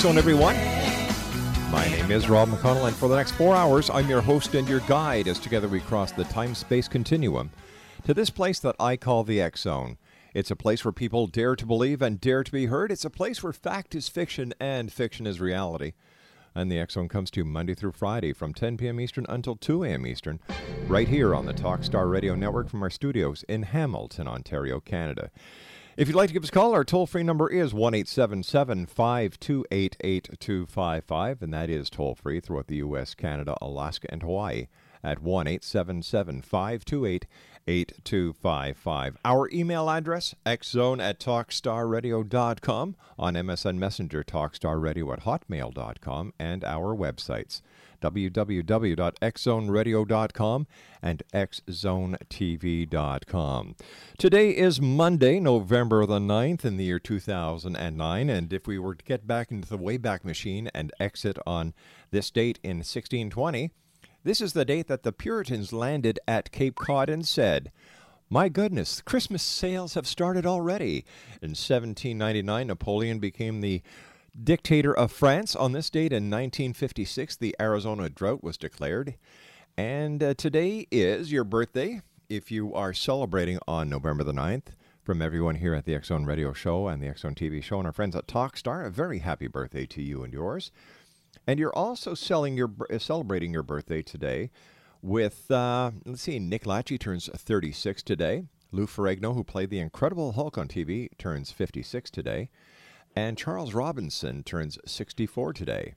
Zone, everyone. My name is Rob McConnell, and for the next four hours, I'm your host and your guide as together we cross the time space continuum to this place that I call the X Zone. It's a place where people dare to believe and dare to be heard. It's a place where fact is fiction and fiction is reality. And the X Zone comes to you Monday through Friday from 10 p.m. Eastern until 2 a.m. Eastern, right here on the Talkstar Radio Network from our studios in Hamilton, Ontario, Canada. If you'd like to give us a call, our toll free number is 1 877 528 8255, and that is toll free throughout the U.S., Canada, Alaska, and Hawaii at 1 877 528 8255. Our email address, xzone at talkstarradio.com, on MSN Messenger, talkstarradio at hotmail.com, and our websites www.xzoneradio.com and xzonetv.com. Today is Monday, November the 9th in the year 2009, and if we were to get back into the Wayback Machine and exit on this date in 1620, this is the date that the Puritans landed at Cape Cod and said, my goodness, Christmas sales have started already. In 1799, Napoleon became the dictator of France. On this date in 1956, the Arizona drought was declared. And uh, today is your birthday. If you are celebrating on November the 9th, from everyone here at the X Zone Radio Show and the X Zone TV Show and our friends at Talkstar, a very happy birthday to you and yours. And you're also your, uh, celebrating your birthday today with, uh, let's see, Nick Lachey turns 36 today. Lou Ferrigno, who played the Incredible Hulk on TV, turns 56 today. And Charles Robinson turns 64 today.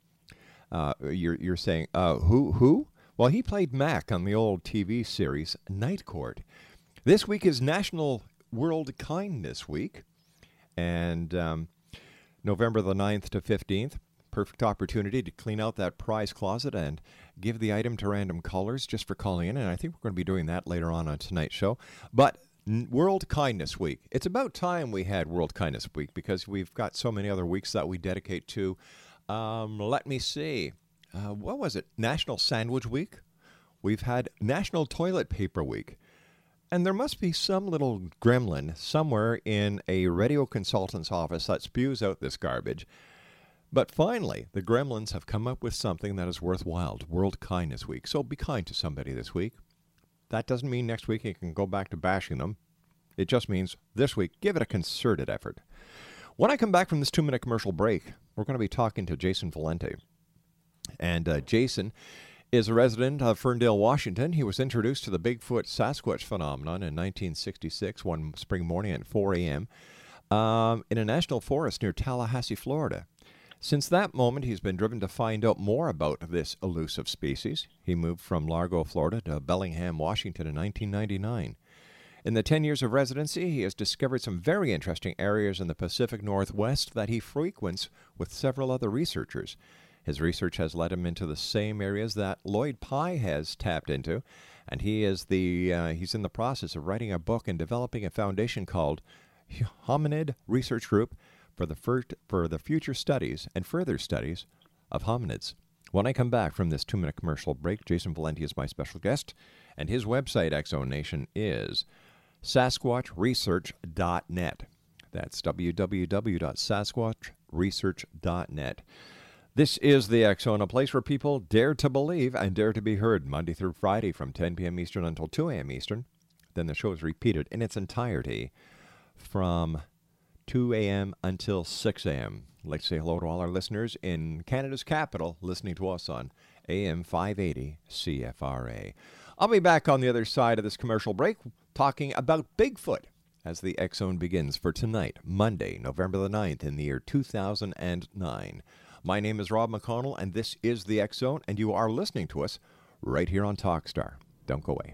Uh, you're, you're saying, uh, who? Who? Well, he played Mac on the old TV series Night Court. This week is National World Kindness Week. And um, November the 9th to 15th, perfect opportunity to clean out that prize closet and give the item to random callers just for calling in. And I think we're going to be doing that later on on tonight's show. But World Kindness Week. It's about time we had World Kindness Week because we've got so many other weeks that we dedicate to. Um, let me see. Uh, what was it? National Sandwich Week? We've had National Toilet Paper Week. And there must be some little gremlin somewhere in a radio consultant's office that spews out this garbage. But finally, the gremlins have come up with something that is worthwhile World Kindness Week. So be kind to somebody this week. That doesn't mean next week you can go back to bashing them. It just means this week, give it a concerted effort. When I come back from this two minute commercial break, we're going to be talking to Jason Valenti. And uh, Jason is a resident of Ferndale, Washington. He was introduced to the Bigfoot Sasquatch phenomenon in 1966, one spring morning at 4 a.m., um, in a national forest near Tallahassee, Florida. Since that moment, he's been driven to find out more about this elusive species. He moved from Largo, Florida to Bellingham, Washington in 1999. In the 10 years of residency, he has discovered some very interesting areas in the Pacific Northwest that he frequents with several other researchers. His research has led him into the same areas that Lloyd Pye has tapped into, and he is the uh, he's in the process of writing a book and developing a foundation called Hominoid Research Group for the for the future studies and further studies of hominoids. When I come back from this two-minute commercial break, Jason Valenti is my special guest, and his website, Exo Nation, is SasquatchResearch.net. That's www.sasquatchresearch.net. This is the Zone, a place where people dare to believe and dare to be heard Monday through Friday from 10 p.m. Eastern until 2 a.m. Eastern. Then the show is repeated in its entirety from 2 a.m. until 6 a.m. I'd like to say hello to all our listeners in Canada's capital listening to us on AM 580 CFRA. I'll be back on the other side of this commercial break talking about Bigfoot as the Zone begins for tonight, Monday, November the 9th, in the year 2009. My name is Rob McConnell, and this is the Zone, and you are listening to us right here on Talkstar. Don't go away.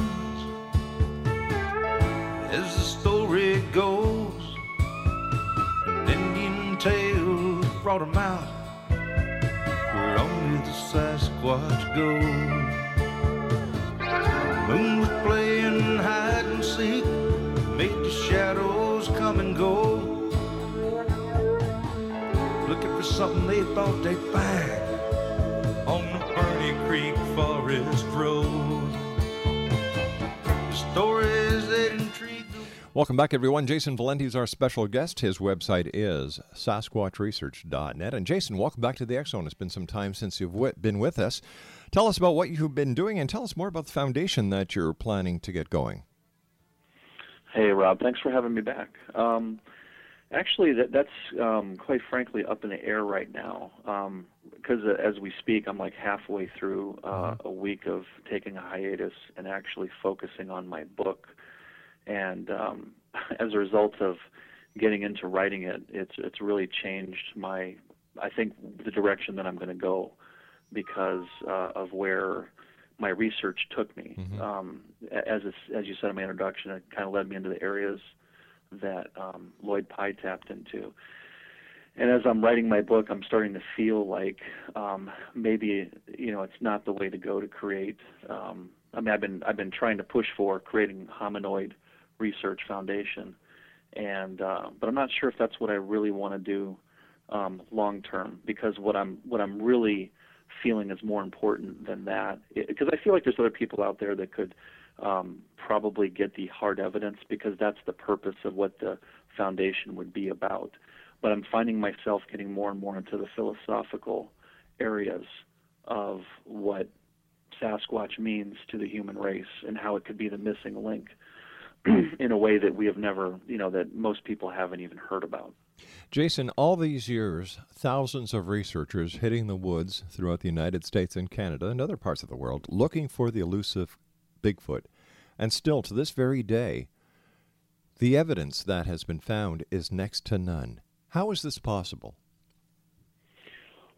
goes. An Indian tale brought them out where only the Sasquatch goes. The moon was playing hide and seek, made the shadows come and go. Looking for something they thought they'd find on the Bernie Creek Forest Road. Stories intrigue. Welcome back, everyone. Jason Valenti is our special guest. His website is sasquatchresearch.net. And Jason, welcome back to the Zone. It's been some time since you've w- been with us. Tell us about what you've been doing and tell us more about the foundation that you're planning to get going. Hey, Rob. Thanks for having me back. Um, Actually, that that's um, quite frankly up in the air right now. Because uh, as we speak, I'm like halfway through uh, Mm-hmm. a week of taking a hiatus and actually focusing on my book. And um, as a result of getting into writing it, it's it's really changed my, I think, the direction that I'm going to go, because uh, of where my research took me. Um, as it's, as you said in my introduction, it kind of led me into the areas that um, Lloyd Pye tapped into. And as I'm writing my book, I'm starting to feel like um, maybe you know it's not the way to go to create. Um, I mean, I've been I've been trying to push for creating hominoid research foundation, and uh, but I'm not sure if that's what I really want to do um, long term because what I'm what I'm really feeling is more important than that because I feel like there's other people out there that could um, probably get the hard evidence because that's the purpose of what the foundation would be about. But I'm finding myself getting more and more into the philosophical areas of what Sasquatch means to the human race and how it could be the missing link in a way that we have never, you know, that most people haven't even heard about. Jason, all these years, thousands of researchers hitting the woods throughout the United States and Canada and other parts of the world looking for the elusive Bigfoot. And still, to this very day, the evidence that has been found is next to none. How is this possible?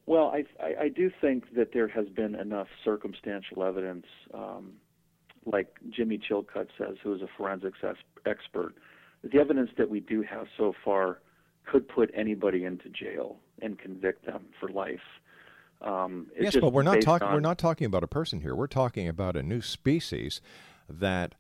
Well, I, I, I do think that there has been enough circumstantial evidence, um, like Jimmy Chilcutt says, who is a forensics expert. The evidence that we do have so far could put anybody into jail and convict them for life. Um, yes, but we're not talking. on- We're not talking about a person here. We're talking about a new species that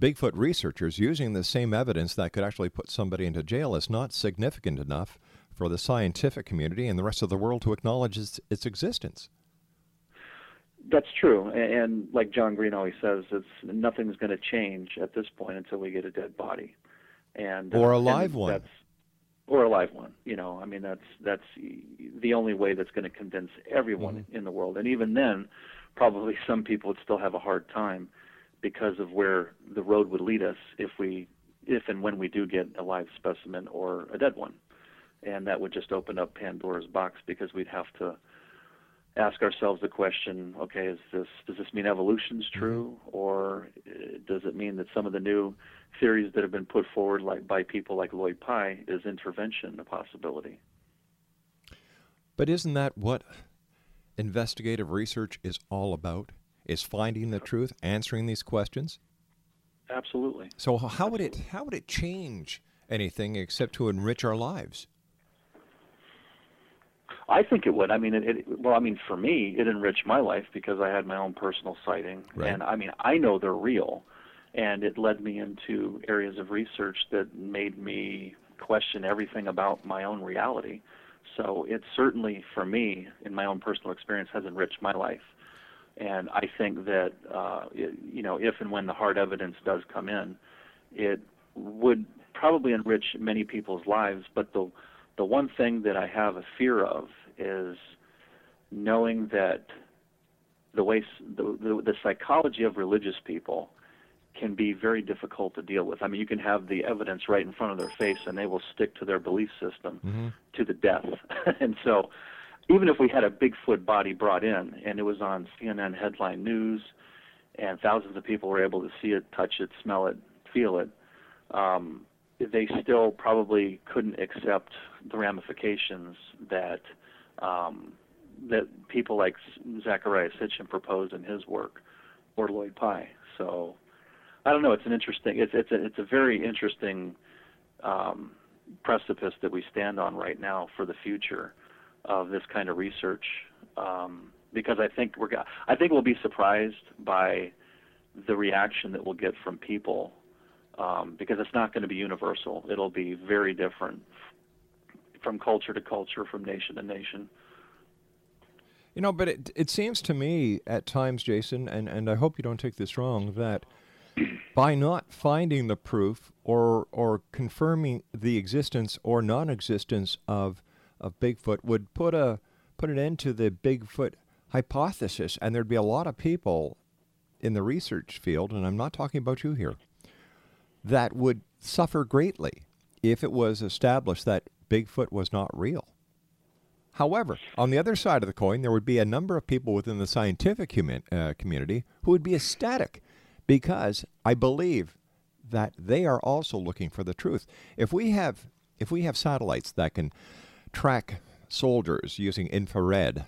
Bigfoot researchers using the same evidence that could actually put somebody into jail is not significant enough for the scientific community and the rest of the world to acknowledge its, its existence. That's true, and, and like John Green always says, it's nothing's going to change at this point until we get a dead body, and Or a and live one. That's, or a live one. You know, I mean, that's that's the only way that's going to convince everyone Mm-hmm. in the world, and even then, probably some people would still have a hard time because of where the road would lead us if we, if and when we do get a live specimen or a dead one, and that would just open up Pandora's box because we'd have to ask ourselves the question okay is this does this mean evolution's true or uh, does it mean that some of the new theories that have been put forward like by people like Lloyd Pye is intervention a possibility But isn't that what investigative research is all about? Is finding the truth, answering these questions? absolutely So how would it how would it change anything except to enrich our lives? I think it would. I mean, it, it, well, I mean, for me, it enriched my life because I had my own personal sighting, Right. and I mean, I know they're real, and it led me into areas of research that made me question everything about my own reality. So it certainly, for me, in my own personal experience, has enriched my life, and I think that uh, it, you know, if and when the hard evidence does come in, it would probably enrich many people's lives. But the the one thing that I have a fear of is knowing that the way the, the the psychology of religious people can be very difficult to deal with. I mean, you can have the evidence right in front of their face, and they will stick to their belief system to the death. and so, even if we had a Bigfoot body brought in and it was on CNN headline news, and thousands of people were able to see it, touch it, smell it, feel it, um, they still probably couldn't accept the ramifications that um, that people like Zecharia Sitchin proposed in his work, or Lloyd Pye. So I don't know. It's an interesting. It's it's a it's a very interesting um, precipice that we stand on right now for the future of this kind of research. Um, because I think we're I think we'll be surprised by the reaction that we'll get from people um, because it's not going to be universal. It'll be very different from culture to culture, from nation to nation. You know, but it it seems to me at times, Jason, and, and I hope you don't take this wrong, that by not finding the proof or or confirming the existence or non-existence of of Bigfoot would put a put an end to the Bigfoot hypothesis, and there'd be a lot of people in the research field, and I'm not talking about you here, that would suffer greatly if it was established that Bigfoot was not real. However, on the other side of the coin, there would be a number of people within the scientific human, uh, community who would be ecstatic because I believe that they are also looking for the truth. If we have if we have satellites that can track soldiers using infrared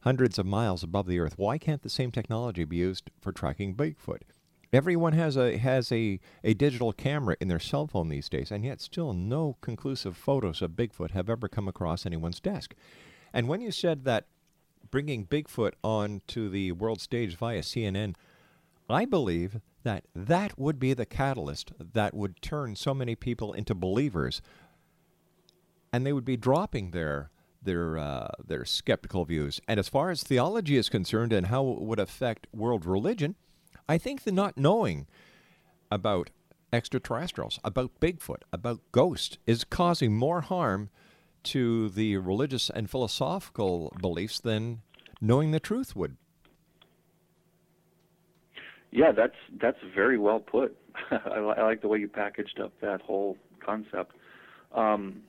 hundreds of miles above the earth, why can't the same technology be used for tracking Bigfoot? Everyone has a has a, a digital camera in their cell phone these days, and yet still no conclusive photos of Bigfoot have ever come across anyone's desk. And when you said that bringing Bigfoot onto the world stage via CNN, I believe that that would be the catalyst that would turn so many people into believers, and they would be dropping their their uh, their skeptical views. And as far as theology is concerned and how it would affect world religion, I think the not knowing about extraterrestrials, about Bigfoot, about ghosts is causing more harm to the religious and philosophical beliefs than knowing the truth would. Yeah, that's that's very well put. I, li- I like the way you packaged up that whole concept. Um,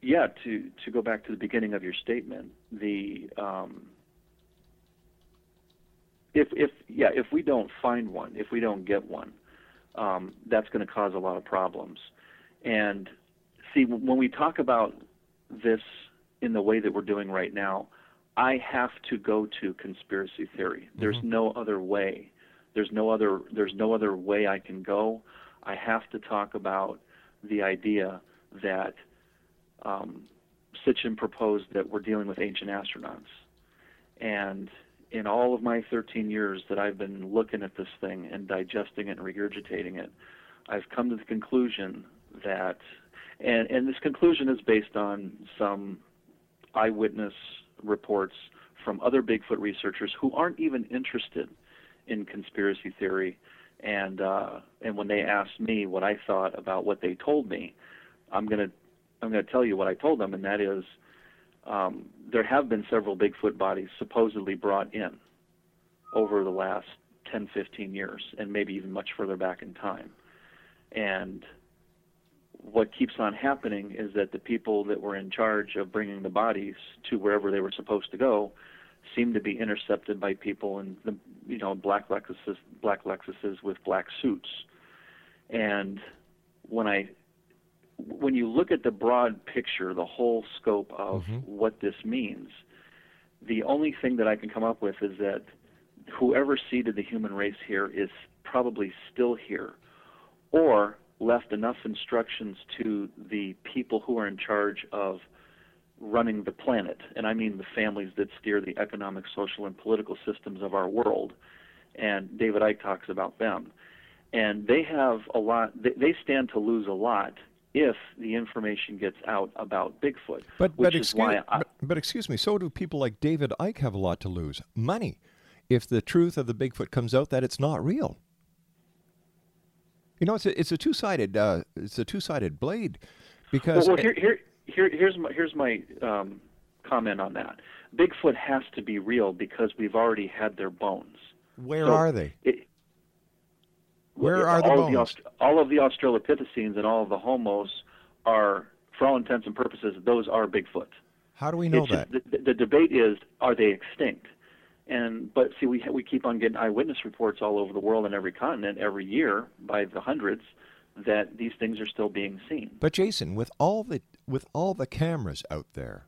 yeah, to to go back to the beginning of your statement, the um, if if yeah, if we don't find one, if we don't get one, um, that's going to cause a lot of problems. And see, when we talk about this in the way that we're doing right now, I have to go to conspiracy theory. There's Mhm. no other way. There's no other there's no other way I can go. I have to talk about the idea that um, Sitchin proposed that we're dealing with ancient astronauts. And in all of my 13 years that I've been looking at this thing and digesting it and regurgitating it, I've come to the conclusion that, and, and this conclusion is based on some eyewitness reports from other Bigfoot researchers who aren't even interested in conspiracy theory. And uh, and when they asked me what I thought about what they told me, I'm gonna I'm gonna tell you what I told them, and that is um, there have been several Bigfoot bodies supposedly brought in over the last 10, 15 years, and maybe even much further back in time. And what keeps on happening is that the people that were in charge of bringing the bodies to wherever they were supposed to go seem to be intercepted by people in the you know black Lexuses, black Lexuses with black suits. And when I when you look at the broad picture, the whole scope of mm-hmm. what this means, the only thing that I can come up with is that whoever seeded the human race here is probably still here, or left enough instructions to the people who are in charge of running the planet, and I mean the families that steer the economic, social, and political systems of our world. And David Icke talks about them. And they have a lot, they, they stand to lose a lot if the information gets out about Bigfoot. But which but is excuse, why I, but, but excuse me, so do people like David Icke have a lot to lose. Money. If the truth of the Bigfoot comes out that it's not real. You know, it's a, it's a two sided uh, it's a two sided blade, because well, well here, here, here, here's my here's my um, comment on that. Bigfoot has to be real because we've already had their bones. where So are they? It, Where are the all bones? Of the, all of the Australopithecines and all of the Homos are, for all intents and purposes, those are Bigfoot. How do we know It's that? just- the, the debate is, are they extinct? And but see, we we keep on getting eyewitness reports all over the world and every continent every year by the hundreds that these things are still being seen. But Jason, with all the with all the cameras out there,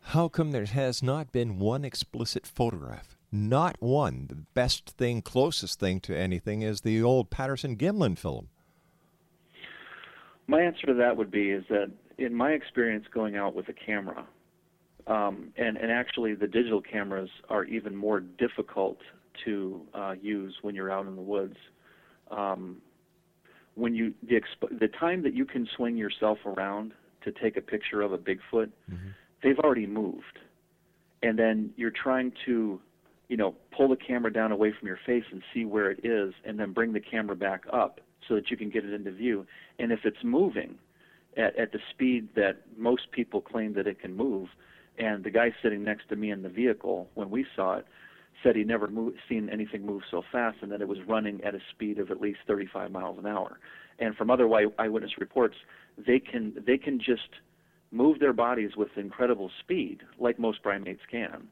how come there has not been one explicit photograph? Not one. The best thing, closest thing to anything is the old Patterson Gimlin film. My answer to that would be is that in my experience going out with a camera, um, and and actually the digital cameras are even more difficult to uh, use when you're out in the woods. Um, when you the exp- the time that you can swing yourself around to take a picture of a Bigfoot, they've already moved, and then you're trying to, you know, pull the camera down away from your face and see where it is, and then bring the camera back up so that you can get it into view. And if it's moving at, at the speed that most people claim that it can move, and the guy sitting next to me in the vehicle when we saw it said he'd never move, seen anything move so fast and that it was running at a speed of at least 35 miles an hour. And from other eye- eyewitness reports, they can they can just move their bodies with incredible speed, like most primates can.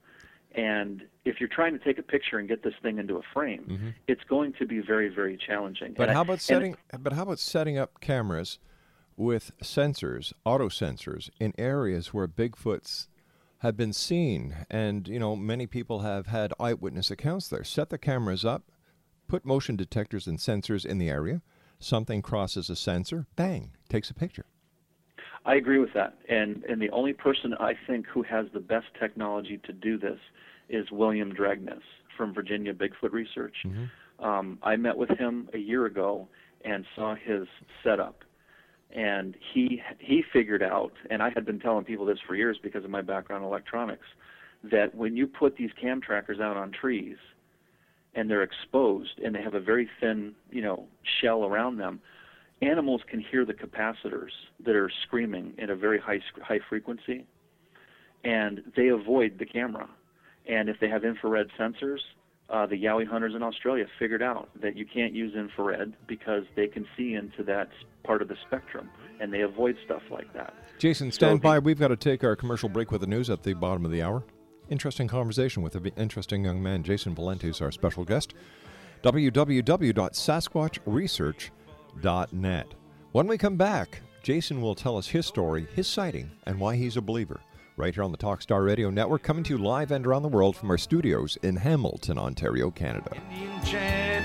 And if you're trying to take a picture and get this thing into a frame, Mm-hmm. it's going to be very, very challenging. But And I- how about and- setting? But how about setting up cameras with sensors, auto sensors, in areas where Bigfoots have been seen, and you know many people have had eyewitness accounts there. Set the cameras up, put motion detectors and sensors in the area. Something crosses a sensor, bang, takes a picture. I agree with that. And and the only person I think who has the best technology to do this is William Dranginis from Virginia Bigfoot Research. Um, I met with him a year ago and saw his setup. And he he figured out, and I had been telling people this for years because of my background in electronics, that when you put these cam trackers out on trees, and they're exposed and they have a very thin, you know, shell around them, animals can hear the capacitors that are screaming at a very high high frequency, and they avoid the camera. And if they have infrared sensors, uh, the Yowie hunters in Australia figured out that you can't use infrared because they can see into that part of the spectrum, and they avoid stuff like that. Jason, stand by. We've got to take our commercial break with the news at the bottom of the hour. Interesting conversation with an interesting young man. Jason Valenti is our special guest. www.sasquatchresearch.net. When we come back, Jason will tell us his story, his sighting, and why he's a believer. Right here on the Talkstar Radio Network, coming to you live and around the world from our studios in Hamilton, Ontario, Canada. Chant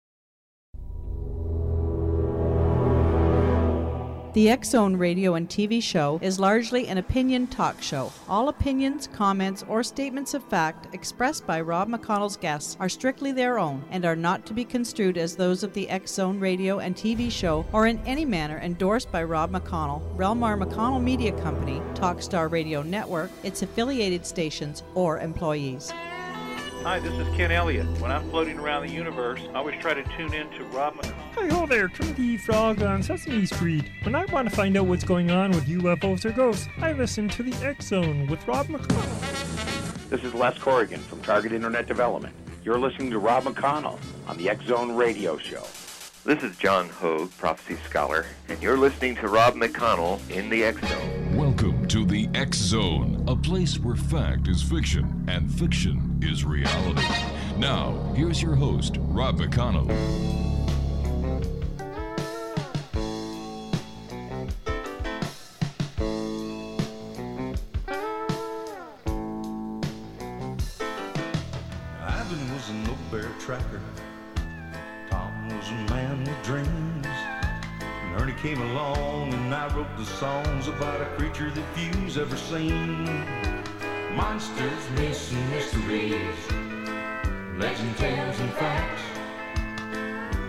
The X Zone radio and TV show is largely an opinion talk show. All opinions, comments, or statements of fact expressed by Rob McConnell's guests are strictly their own and are not to be construed as those of the X Zone radio and TV show or in any manner endorsed by Rob McConnell, Relmar McConnell Media Company, Talkstar Radio Network, its affiliated stations, or employees. Hi, this is Ken Elliott. When I'm floating around the universe, I always try to tune in to Rob McConnell. Hi ho there, Trinity Frog on Sesame Street. When I want to find out what's going on with UFOs or ghosts, I listen to the X Zone with Rob McConnell. This is Les Corrigan from Target Internet Development. You're listening to Rob McConnell on the X Zone Radio Show. This is John Hogue, prophecy scholar, and you're listening to Rob McConnell in the X Zone. Welcome to the X Zone, a place where fact is fiction and fiction is reality. Now, here's your host, Rob McConnell. And I wrote the songs about a creature that few's ever seen. Monsters, myths, and mysteries. Legend tales and facts.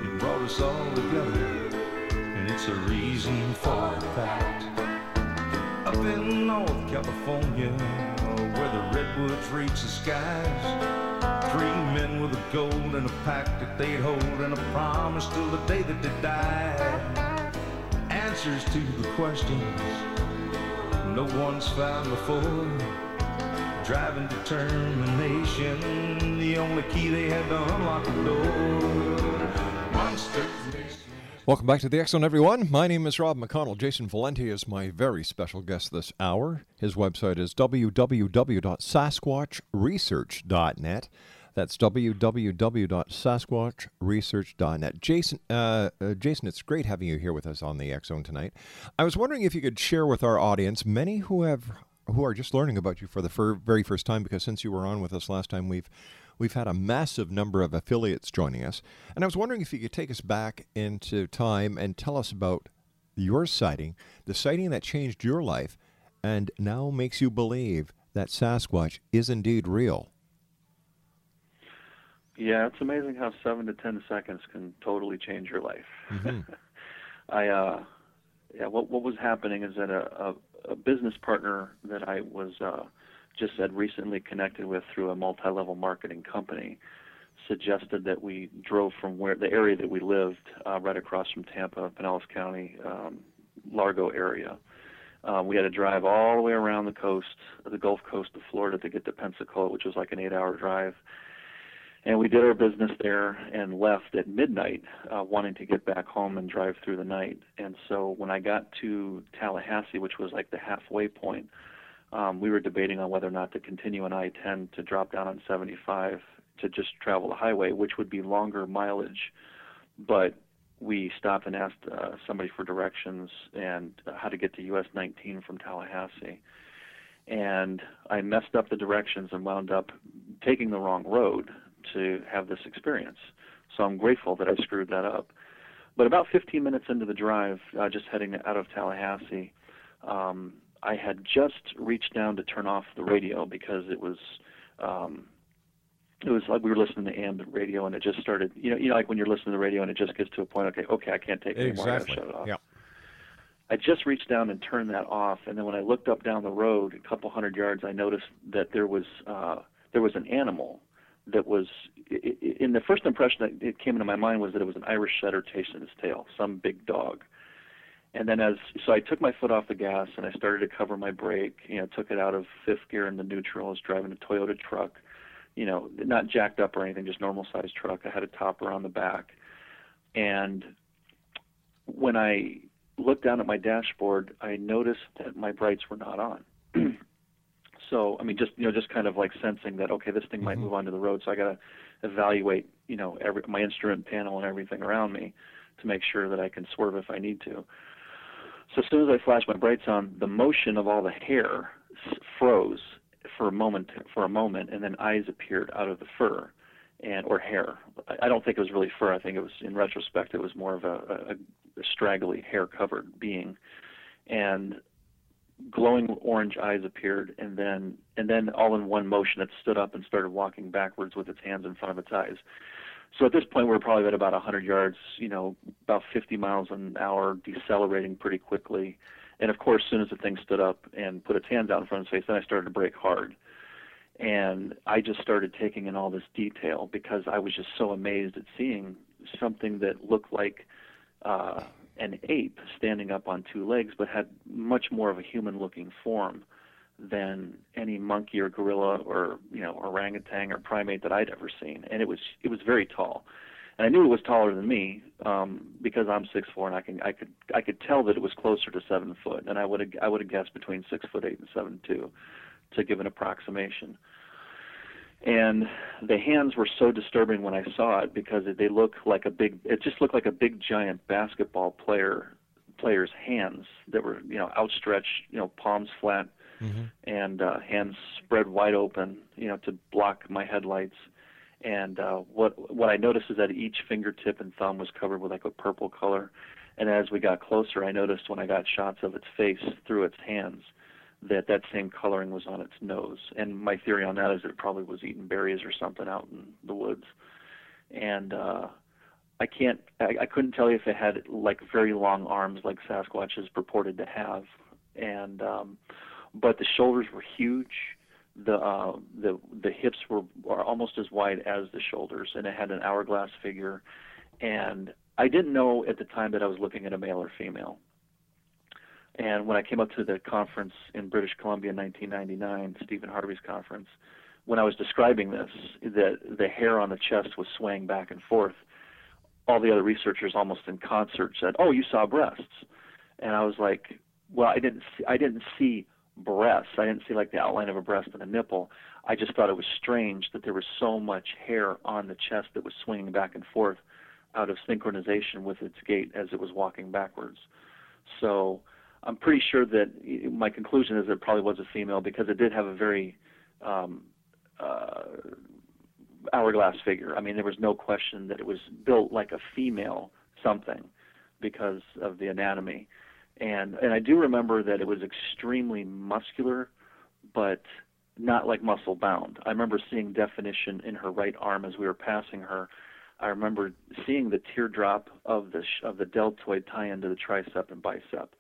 It brought us all together. And it's a reason for that. Up in North California, where the redwoods reach the skies. Three men with a goal and a pact that they'd hold and a promise till the day that they died. Answers to the questions no one's found before. driving determination. The only key they had to unlock the door. Monsters. Welcome back to the Zone, everyone. My name is Rob McConnell. Jason Valenti is my very special guest this hour. His website is www.sasquatchresearch.net. That's www.sasquatchresearch.net. Jason, uh, uh, Jason, it's great having you here with us on the Zone tonight. I was wondering if you could share with our audience, many who have who are just learning about you for the fir- very first time, because since you were on with us last time, we've we've had a massive number of affiliates joining us. And I was wondering if you could take us back into time and tell us about your sighting, the sighting that changed your life, and now makes you believe that Sasquatch is indeed real. Yeah, it's amazing how seven to ten seconds can totally change your life. Mm-hmm. I, uh, yeah, what what was happening is that a, a, a business partner that I was uh, just had recently connected with through a multi-level marketing company suggested that we drove from where the area that we lived, uh, right across from Tampa, Pinellas County, um, Largo area. Uh, we had to drive all the way around the coast, the Gulf Coast of Florida, to get to Pensacola, which was like an eight-hour drive. And we did our business there and left at midnight, uh, wanting to get back home and drive through the night. And so when I got to Tallahassee, which was like the halfway point, um, we were debating on whether or not to continue on I-10 to drop down on 75 to just travel the highway, which would be longer mileage. But we stopped and asked uh, somebody for directions and uh, how to get to US 19 from Tallahassee. And I messed up the directions and wound up taking the wrong road to have this experience. So I'm grateful that I screwed that up. But about 15 minutes into the drive, uh, just heading out of Tallahassee, um, I had just reached down to turn off the radio because it was um, it was like we were listening to ambient radio and it just started you know you know like when you're listening to the radio and it just gets to a point okay okay I can't take it anymore exactly. I gotta shut it off. Yeah. I just reached down and turned that off and then when I looked up down the road a couple hundred yards I noticed that there was uh, there was an animal that was in the first impression that it came into my mind was that it was an Irish setter chasing its tail, some big dog. And then as so I took my foot off the gas and I started to cover my brake, you know, took it out of fifth gear in the neutral. I was driving a Toyota truck, you know, not jacked up or anything, just normal sized truck. I had a topper on the back. And when I looked down at my dashboard, I noticed that my brights were not on. so I mean, just you know, just kind of like sensing that okay, this thing mm-hmm. might move onto the road, so I got to evaluate you know every my instrument panel and everything around me to make sure that I can swerve if I need to. So as soon as I flashed my brights on, the motion of all the hair froze for a moment, for a moment, and then eyes appeared out of the fur, and or hair. I don't think it was really fur. I think it was, in retrospect, it was more of a, a, a straggly hair-covered being, and glowing orange eyes appeared, and then and then all in one motion, it stood up and started walking backwards with its hands in front of its eyes. So at this point, we're probably at about 100 yards, you know, about 50 miles an hour, decelerating pretty quickly. And of course, as soon as the thing stood up and put its hands out in front of its face, then I started to brake hard. And I just started taking in all this detail because I was just so amazed at seeing something that looked like uh, an ape standing up on two legs, but had much more of a human-looking form than any monkey or gorilla or you know orangutan or primate that I'd ever seen, and it was it was very tall, and I knew it was taller than me um, because I'm six four and I can I could I could tell that it was closer to seven foot, and I would have I would have guessed between six foot eight and seven two, to give an approximation. And the hands were so disturbing when I saw it because they look like a big it just looked like a big giant basketball player player's hands that were you know outstretched you know palms flat mm-hmm. and uh, hands spread wide open, you know, to block my headlights. And uh, what what I noticed is that each fingertip and thumb was covered with like a purple color. And as we got closer, I noticed when I got shots of its face through its hands that that same coloring was on its nose. And my theory on that is it probably was eating berries or something out in the woods. And uh, I can't, I, I couldn't tell you if it had like very long arms like Sasquatch is purported to have. And um, but the shoulders were huge. The uh, the the hips were almost as wide as the shoulders, and it had an hourglass figure. And I didn't know at the time that I was looking at a male or female. And when I came up to the conference in British Columbia in 1999, Stephen Harvey's conference, when I was describing this, that the hair on the chest was swaying back and forth, all the other researchers almost in concert said, "Oh, you saw breasts," and I was like, "Well, I didn't. See, I didn't see breasts. I didn't see like the outline of a breast and a nipple. I just thought it was strange that there was so much hair on the chest that was swinging back and forth out of synchronization with its gait as it was walking backwards. So I'm pretty sure that my conclusion is it probably was a female because it did have a very um, uh, hourglass figure. I mean, there was no question that it was built like a female something because of the anatomy. And and I do remember that it was extremely muscular, but not like muscle bound. I remember seeing definition in her right arm as we were passing her. I remember seeing the teardrop of the sh- of the deltoid tie into the tricep and bicep,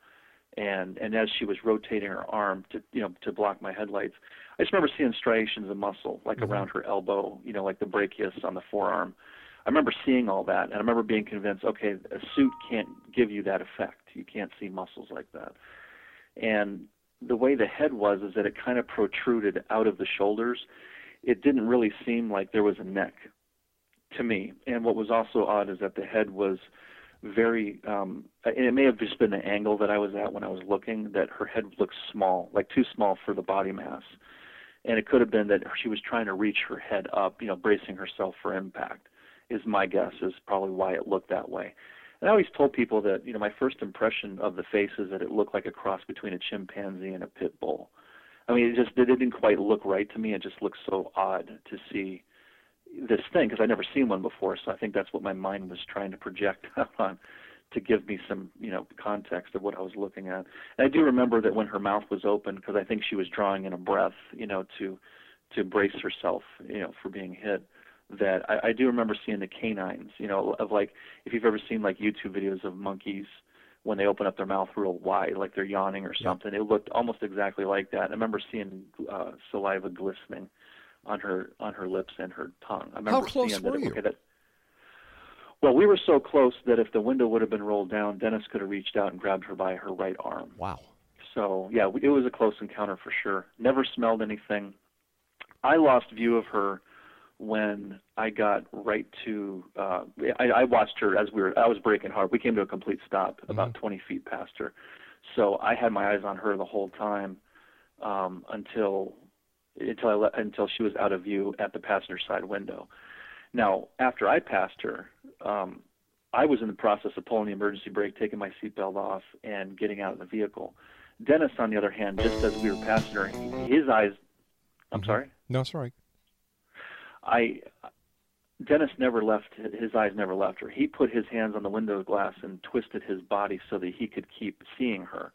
and and as she was rotating her arm to you know to block my headlights, I just remember seeing striations of muscle like mm-hmm. around her elbow, you know, like the brachius on the forearm. I remember seeing all that, and I remember being convinced, okay, a suit can't give you that effect. You can't see muscles like that. And the way the head was is that it kind of protruded out of the shoulders. It didn't really seem like there was a neck to me. And what was also odd is that the head was very um and it may have just been the angle that I was at when I was looking that her head looked small, like too small for the body mass. And it could have been that she was trying to reach her head up, you know, bracing herself for impact. Is my guess is probably why it looked that way. And I always told people that you know my first impression of the face is that it looked like a cross between a chimpanzee and a pit bull. I mean, it just it didn't quite look right to me. It just looked so odd to see this thing because I'd never seen one before. So I think that's what my mind was trying to project on to give me some you know context of what I was looking at. And I do remember that when her mouth was open because I think she was drawing in a breath, you know, to to brace herself, you know, for being hit that I, I do remember seeing the canines, you know, of like if you've ever seen like YouTube videos of monkeys when they open up their mouth real wide, like they're yawning or something. It looked almost exactly like that. I remember seeing uh, saliva glistening on her on her lips and her tongue. I remember How close seeing were that, you? Okay, that, well, we were so close that if the window would have been rolled down, Dennis could have reached out and grabbed her by her right arm. Wow. So yeah, it was a close encounter for sure. Never smelled anything. I lost view of her when I got right to uh I, I watched her as we were I was breaking hard. We came to a complete stop about Mm-hmm. 20 feet past her. So I had my eyes on her the whole time um until until I let, until she was out of view at the passenger side window. Now, after I passed her, um I was in the process of pulling the emergency brake, taking my seatbelt off and getting out of the vehicle. Dennis on the other hand, just as we were passing her, his eyes I'm sorry? No, sorry. I Dennis never left his eyes never left her. He put his hands on the window glass and twisted his body so that he could keep seeing her.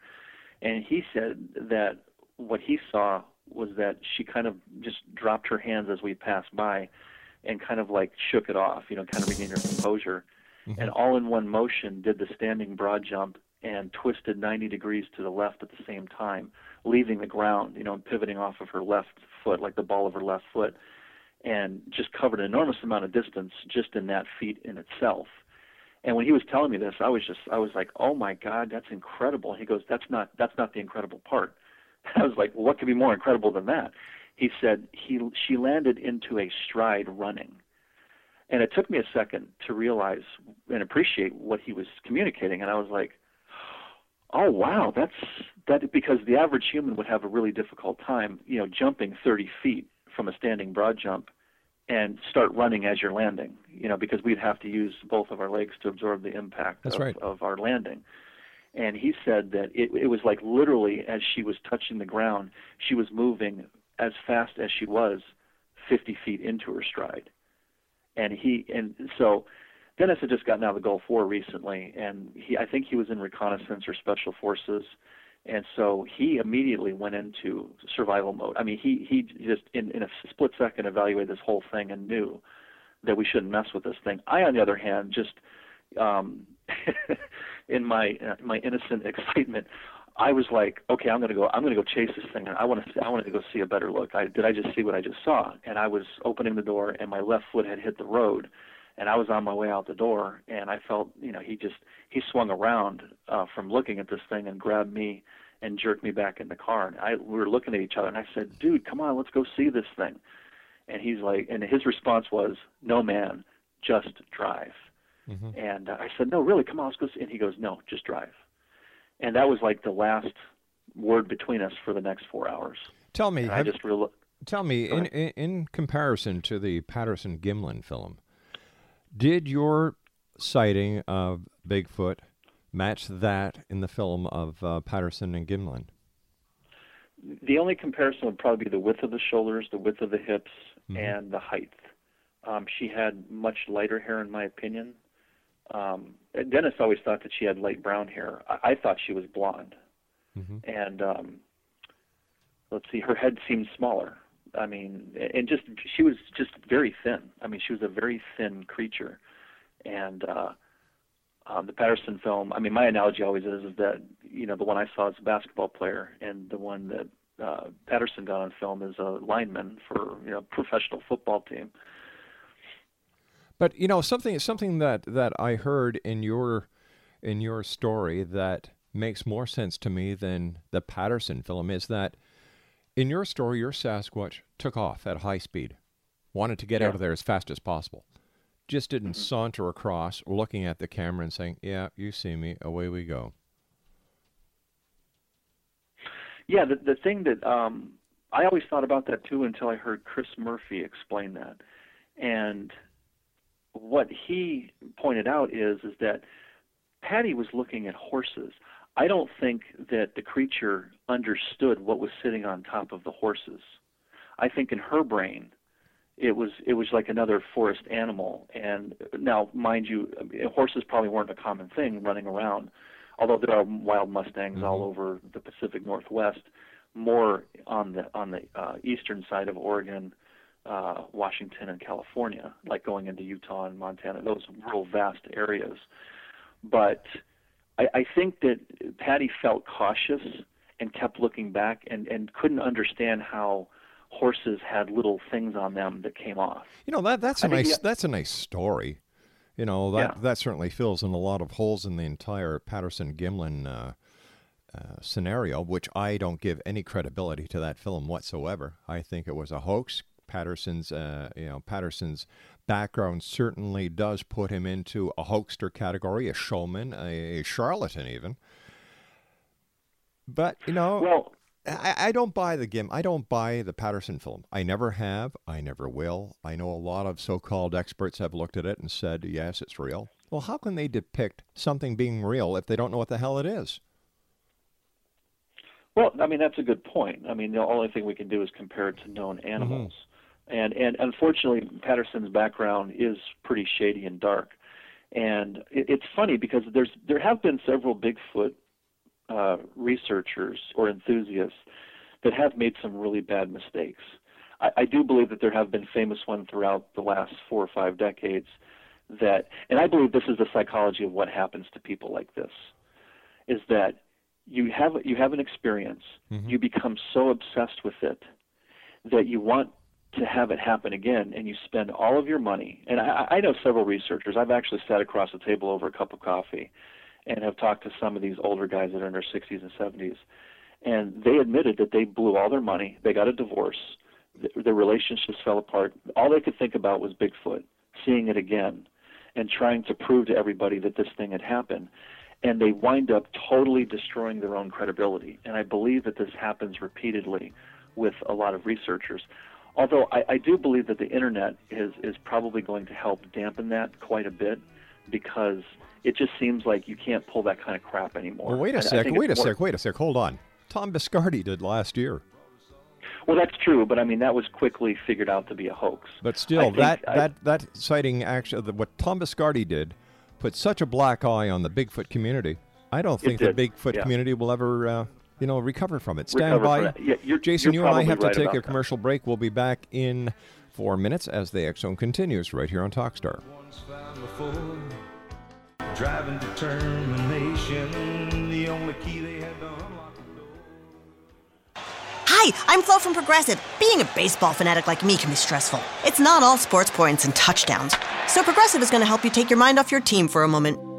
And he said that what he saw was that she kind of just dropped her hands as we passed by and kind of like shook it off, you know, kind of regained her composure. Mm-hmm. And all in one motion did the standing broad jump and twisted 90 degrees to the left at the same time, leaving the ground, you know, and pivoting off of her left foot, like the ball of her left foot and just covered an enormous amount of distance just in that feat in itself. And when he was telling me this, I was just I was like, "Oh my God, that's incredible." He goes, "That's not that's not the incredible part." I was like, well, "What could be more incredible than that?" He said, "He she landed into a stride running." And it took me a second to realize and appreciate what he was communicating, and I was like, "Oh wow, that's that." Because the average human would have a really difficult time, you know, jumping 30 feet from a standing broad jump and start running as you're landing, you know, because we'd have to use both of our legs to absorb the impact That's of, right. of our landing. And he said that it, it was like literally as she was touching the ground, she was moving as fast as she was 50 feet into her stride. And he, and so Dennis had just gotten out of the Gulf War recently, and he, I think he was in reconnaissance or special forces and so he immediately went into survival mode. I mean, he he just in in a split second evaluated this whole thing and knew that we shouldn't mess with this thing. I, on the other hand, just um, in my uh, my innocent excitement, I was like, okay, I'm gonna go. I'm gonna go chase this thing. And I want to. I wanted to go see a better look. I did. I just see what I just saw, and I was opening the door, and my left foot had hit the road, and I was on my way out the door, and I felt, you know, he just he swung around uh, from looking at this thing and grabbed me and jerked me back in the car. And I we were looking at each other, and I said, "Dude, come on, let's go see this thing." And he's like, and his response was, "No, man, just drive." Mm-hmm. And uh, I said, "No, really, come on, let's go." See. And he goes, "No, just drive." And that was like the last word between us for the next four hours. Tell me, And I just real Tell me, in, in in comparison to the Patterson Gimlin film, did your sighting of Bigfoot match that in the film of uh, Patterson and Gimlin? The only comparison would probably be the width of the shoulders, the width of the hips, Mhm. and the height. Um, she had much lighter hair, in my opinion. Um, Dennis always thought that she had light brown hair. I, I thought she was blonde. Mm-hmm. And um, let's see, her head seemed smaller. I mean, and just she was just very thin. I mean, she was a very thin creature. And uh, um, the Patterson film. I mean, my analogy always is, is that you know the one I saw as a basketball player, and the one that uh, Patterson got on film is a lineman for you know professional football team. But you know something something that that I heard in your in your story that makes more sense to me than the Patterson film is that in your story your Sasquatch took off at high speed, wanted to get out of there as fast as possible. Just didn't saunter across looking at the camera and saying, "Yeah, you see me, away we go." Yeah, the the thing that um, I always thought about that too until I heard Chris Murphy explain that, and what he pointed out is is that Patty was looking at horses. I don't think that the creature understood what was sitting on top of the horses. I think in her brain, it was it was like another forest animal. And now, mind you, horses probably weren't a common thing running around, although there are wild mustangs all over the Pacific Northwest, more on the on the uh, eastern side of Oregon, uh, Washington, and California, like going into Utah and Montana, those rural vast areas. But I, I think that Patty felt cautious and kept looking back and, and couldn't understand how horses had little things on them that came off. You know that that's a I think nice he- that's a nice story. You know that Yeah. that certainly fills in a lot of holes in the entire Patterson Gimlin uh, uh, scenario, which I don't give any credibility to that film whatsoever. I think it was a hoax. Patterson's uh, you know Patterson's background certainly does put him into a hoaxer category, a showman, a, a charlatan even. But you know, well, I, I don't buy the Gim. I don't buy the Patterson film. I never have. I never will. I know a lot of so-called experts have looked at it and said, yes, it's real. Well, how can they depict something being real if they don't know what the hell it is? Well, I mean that's a good point. I mean the only thing we can do is compare it to known animals, and and unfortunately Patterson's background is pretty shady and dark, and it, it's funny because there's there have been several Bigfoot uh, researchers or enthusiasts that have made some really bad mistakes. I, I do believe that there have been famous ones throughout the last four or five decades that, and I believe this is the psychology of what happens to people like this, is that you have you have an experience, you become so obsessed with it that you want to have it happen again, and you spend all of your money. And I, I know several researchers. I've actually sat across the table over a cup of coffee, and have talked to some of these older guys that are in their 60s and 70s, and they admitted that they blew all their money. They got a divorce. Th- Their relationships fell apart. All they could think about was Bigfoot, seeing it again, and trying to prove to everybody that this thing had happened and they wind up totally destroying their own credibility. And I believe that this happens repeatedly with a lot of researchers. Although I, I do believe that the internet is, is probably going to help dampen that quite a bit because it just seems like you can't pull that kind of crap anymore. Well, wait a sec. Wait a more- sec. Wait a sec. Hold on. Tom Biscardi did last year, Well, that's true, but I mean that was quickly figured out to be a hoax. but still, that I- that that sighting actually, the, what Tom Biscardi did, put such a black eye on the Bigfoot community. I don't think the Bigfoot yeah. community will ever, uh, you know, recover from it. Stand Recover by, from. Yeah, you're- Jason. you're you and I probably have to take about a that. commercial break. We'll be back in four minutes as the X Zone continues right here on Talkstar. Driving determination, the only key they had to unlock. Hi, I'm Flo from Progressive. Being a baseball fanatic like me can be stressful. It's not all sports points and touchdowns. So Progressive is going to help you take your mind off your team for a moment.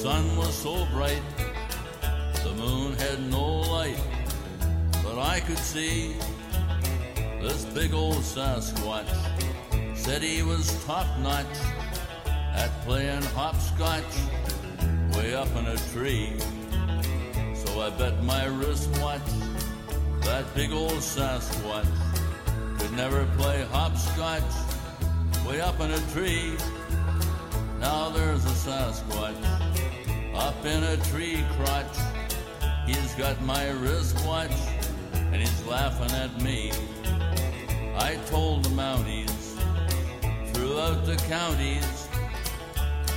Sun was so bright, the moon had no light, but I could see this big old Sasquatch said he was top notch at playing hopscotch way up in a tree. So I bet my wristwatch that big old Sasquatch could never play hopscotch way up in a tree. Now there's a Sasquatch up in a tree crotch. He's got my wristwatch and he's laughing at me. I told the Mounties throughout the counties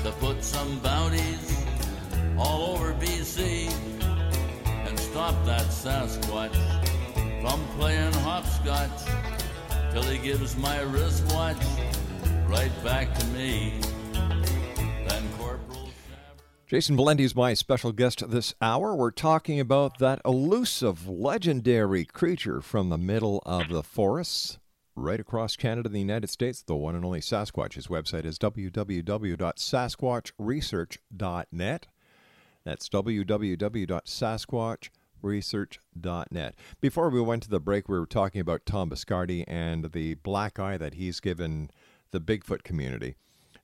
to put some bounties all over BC and stop that Sasquatch from playing hopscotch till he gives my wristwatch right back to me. Jason Valenti is my special guest this hour. We're talking about that elusive, legendary creature from the middle of the forests right across Canada and the United States, the one and only Sasquatch. His website is www.sasquatchresearch.net. That's www.sasquatchresearch.net. Before we went to the break, we were talking about Tom Biscardi and the black eye that he's given the Bigfoot community.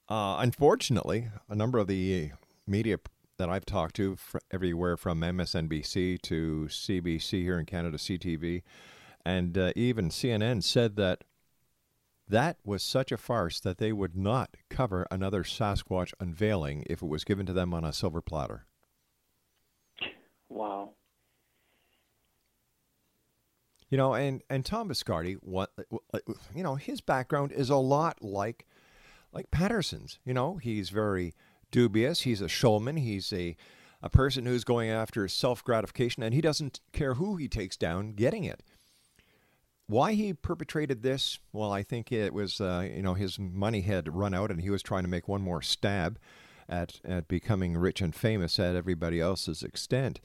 Uh, unfortunately, a number of the media that I've talked to, fr- everywhere from MSNBC to CBC here in Canada, CTV, and uh, even CNN said that that was such a farce that they would not cover another Sasquatch unveiling if it was given to them on a silver platter. Wow. You know, and and Tom Biscardi, what you know, his background is a lot like like Patterson's. You know, he's very dubious. He's a showman. He's a a person who's going after self gratification, and he doesn't care who he takes down getting it. Why he perpetrated this? Well, I think it was uh, you know his money had run out, and he was trying to make one more stab at at becoming rich and famous at everybody else's extent.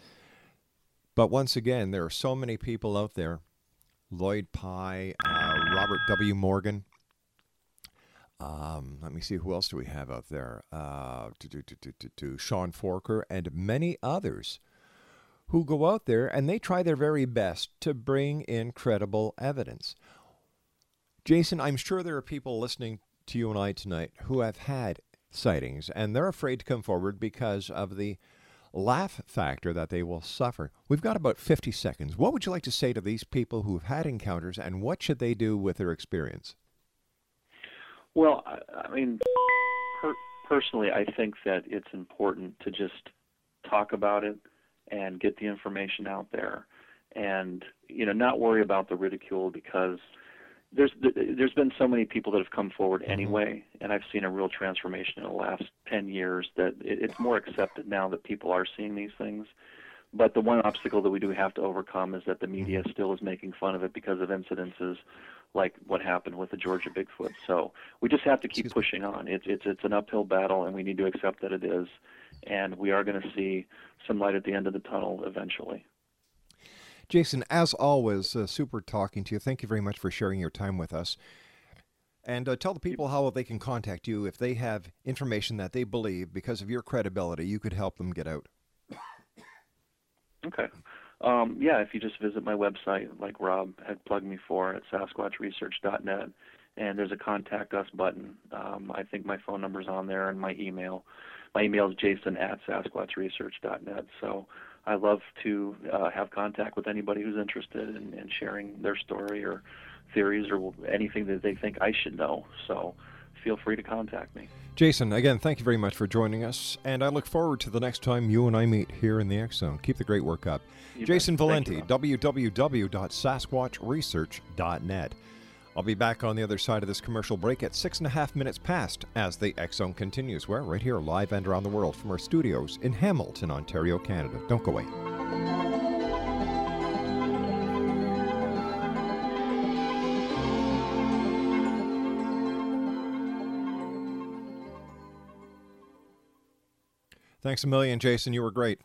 But once again, there are so many people out there Lloyd Pye, uh, Robert W. Morgan. Um, let me see who else do we have out there. Uh, Sean Forker and many others who go out there and they try their very best to bring in credible evidence. Jason, I'm sure there are people listening to you and I tonight who have had sightings and they're afraid to come forward because of the laugh factor that they will suffer. We've got about 50 seconds. What would you like to say to these people who've had encounters and what should they do with their experience? Well, I, I mean, per- personally, I think that it's important to just talk about it and get the information out there, and you know, not worry about the ridicule because there's there's been so many people that have come forward mm-hmm. anyway, and I've seen a real transformation in the last ten years that it, it's more accepted now that people are seeing these things. But the one obstacle that we do have to overcome is that the media mm-hmm. still is making fun of it because of incidences like what happened with the Georgia Bigfoot. So we just have to keep pushing on. It's it's it's an uphill battle, and we need to accept that it is, and we are going to see some light at the end of the tunnel eventually. Jason, as always, uh, super talking to you. Thank you very much for sharing your time with us. And uh, tell the people how they can contact you if they have information that they believe because of your credibility, you could help them get out. Okay. Um, yeah, if you just visit my website, like Rob had plugged me for at SasquatchResearch.net, and there's a contact us button. Um, I think my phone number's on there and my email. My email is jason at SasquatchResearch.net. So I love to uh, have contact with anybody who's interested in, in sharing their story or theories or anything that they think I should know. So feel free to contact me. Jason, again, thank you very much for joining us, and I look forward to the next time you and I meet here in the X Zone. Keep the great work up. You Jason bet. Valenti, www.sasquatchresearch.net. I'll be back on the other side of this commercial break at six and a half minutes past as the X Zone continues. We're right here, live and around the world from our studios in Hamilton, Ontario, Canada. Don't go away. Thanks a million, Jason. You were great.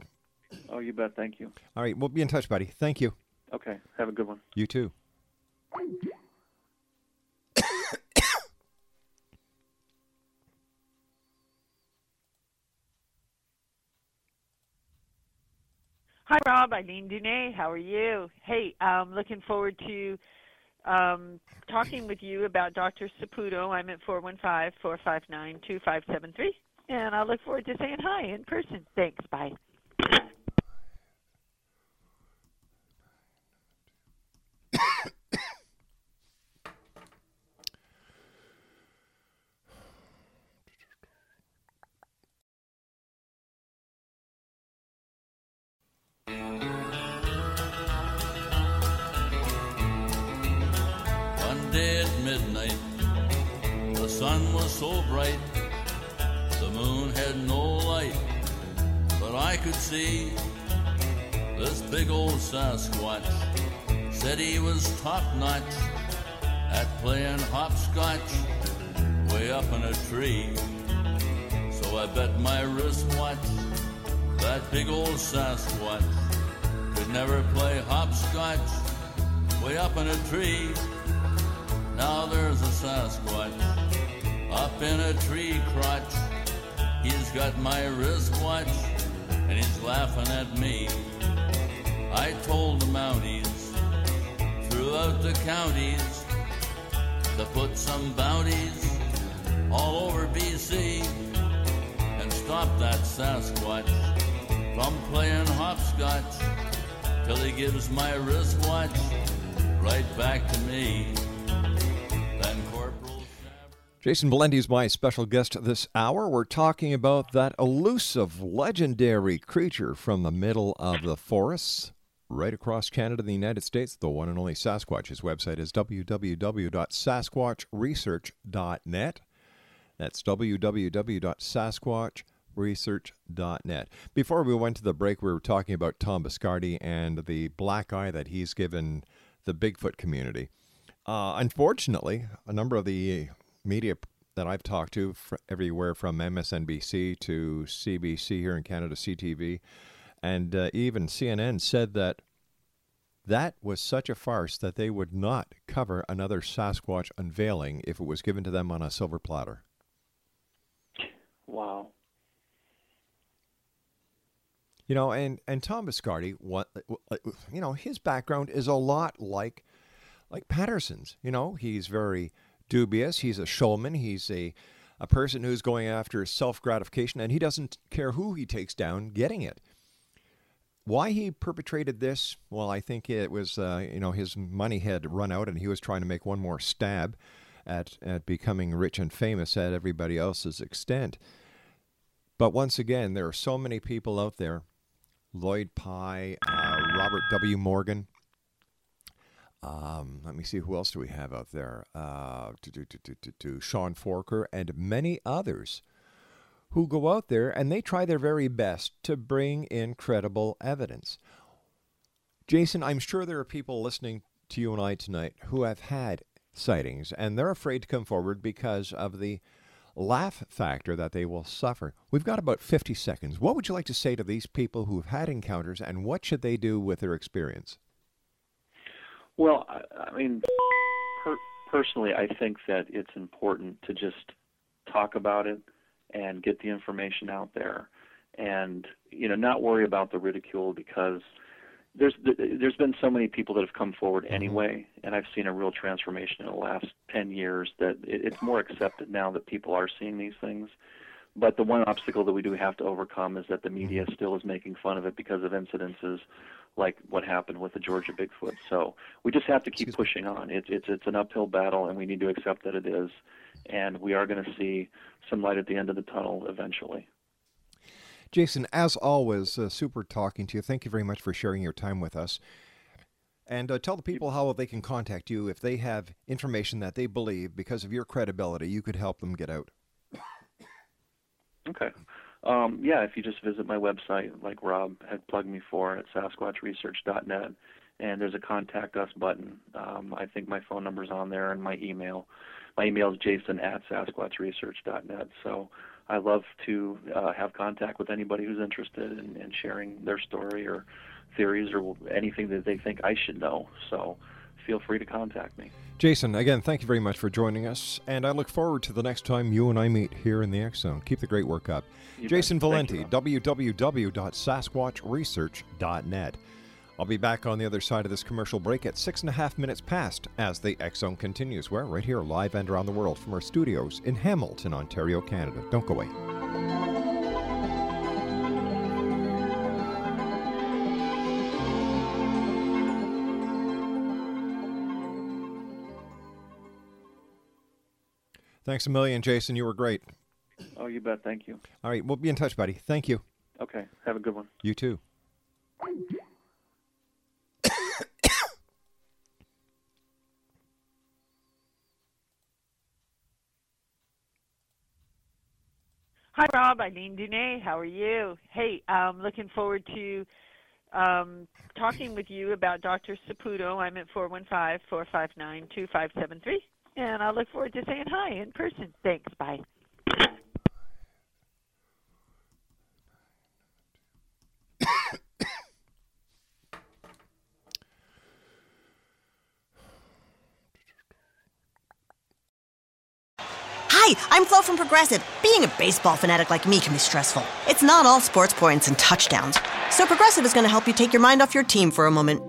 Oh, you bet. Thank you. All right, we'll be in touch, buddy. Thank you. Okay. Have a good one. You too. Hi, Rob. I Eileen Dune. How are you? Hey, I'm looking forward to um, talking with you about Dr. Saputo. I'm at 415-459-2573, and I look forward to saying hi in person. Thanks. Bye. One day at midnight, the sun was so bright, the moon had no light, but I could see this big old Sasquatch. Said he was top notch at playing hopscotch way up in a tree. So I bet my wristwatch that big old Sasquatch could never play hopscotch way up in a tree. Now there's a Sasquatch up in a tree crotch. He's got my wristwatch and he's laughing at me. I told the Mounties throughout the counties to put some bounties all over BC and stop that Sasquatch from playing hopscotch till he gives my wristwatch right back to me. Jason Valenti is my special guest this hour. We're talking about that elusive, legendary creature from the middle of the forests, right across Canada and the United States, the one and only Sasquatch. His website is www.sasquatchresearch.net. That's www.sasquatchresearch.net. Before we went to the break, we were talking about Tom Biscardi and the black eye that he's given the Bigfoot community. Uh, unfortunately, a number of the media that I've talked to, fr- everywhere from MSNBC to CBC here in Canada, CTV, and uh, even CNN, said that that was such a farce that they would not cover another Sasquatch unveiling if it was given to them on a silver platter. Wow. You know, and and Tom Biscardi, what you know, his background is a lot like like Patterson's. You know, he's very dubious. He's a showman. He's a a person who's going after self gratification, and he doesn't care who he takes down getting it. Why he perpetrated this? Well, I think it was uh, you know his money had run out, and he was trying to make one more stab at at becoming rich and famous at everybody else's extent. But once again, there are so many people out there Lloyd Pye, uh, Robert W. Morgan. Um, let me see who else do we have out there. Uh, to, to, to, Sean Forker and many others who go out there and they try their very best to bring in credible evidence. Jason, I'm sure there are people listening to you and I tonight who have had sightings and they're afraid to come forward because of the laugh factor that they will suffer. We've got about 50 seconds. What would you like to say to these people who've had encounters and what should they do with their experience? Well, I, I mean, per, personally, I think that it's important to just talk about it and get the information out there, and you know, not worry about the ridicule because there's there's been so many people that have come forward Mm-hmm. anyway, and I've seen a real transformation in the last ten years. That it, it's more accepted now that people are seeing these things. But the one obstacle that we do have to overcome is that the media Mm-hmm. still is making fun of it because of incidences like what happened with the Georgia Bigfoot. So we just have to keep pushing on. It's it's it's an uphill battle, and we need to accept that it is, and we are going to see some light at the end of the tunnel eventually. Jason, as always, uh, super talking to you. Thank you very much for sharing your time with us. And uh, tell the people how they can contact you if they have information that they believe, because of your credibility, you could help them get out. Okay. Um, yeah, if you just visit my website, like Rob had plugged me for at SasquatchResearch.net, and there's a contact us button. Um, I think my phone number's on there and my email. My email is jason at SasquatchResearch.net. So I love to uh, have contact with anybody who's interested in, in sharing their story or theories or anything that they think I should know. So feel free to contact me. Jason, again, thank you very much for joining us, and I look forward to the next time you and I meet here in the X Zone. Keep the great work up. You. Jason Thank Valenti, www.sasquatchresearch.net. I'll be back on the other side of this commercial break at six and a half minutes past as the X Zone continues. We're right here, live and around the world from our studios in Hamilton, Ontario, Canada. Don't go away. Thanks a million, Jason. You were great. Oh, you bet. Thank you. All right, we'll be in touch, buddy. Thank you. Okay. Have a good one. You too. Hi, Rob. I Eileen Dune. How are you? Hey, I'm looking forward to um, talking with you about Dr. Saputo. I'm at 415-459-2573, and I look forward to saying hi in person. Thanks. Bye. Hi, I'm Flo from Progressive. Being a baseball fanatic like me can be stressful. It's not all sports points and touchdowns. So Progressive is going to help you take your mind off your team for a moment.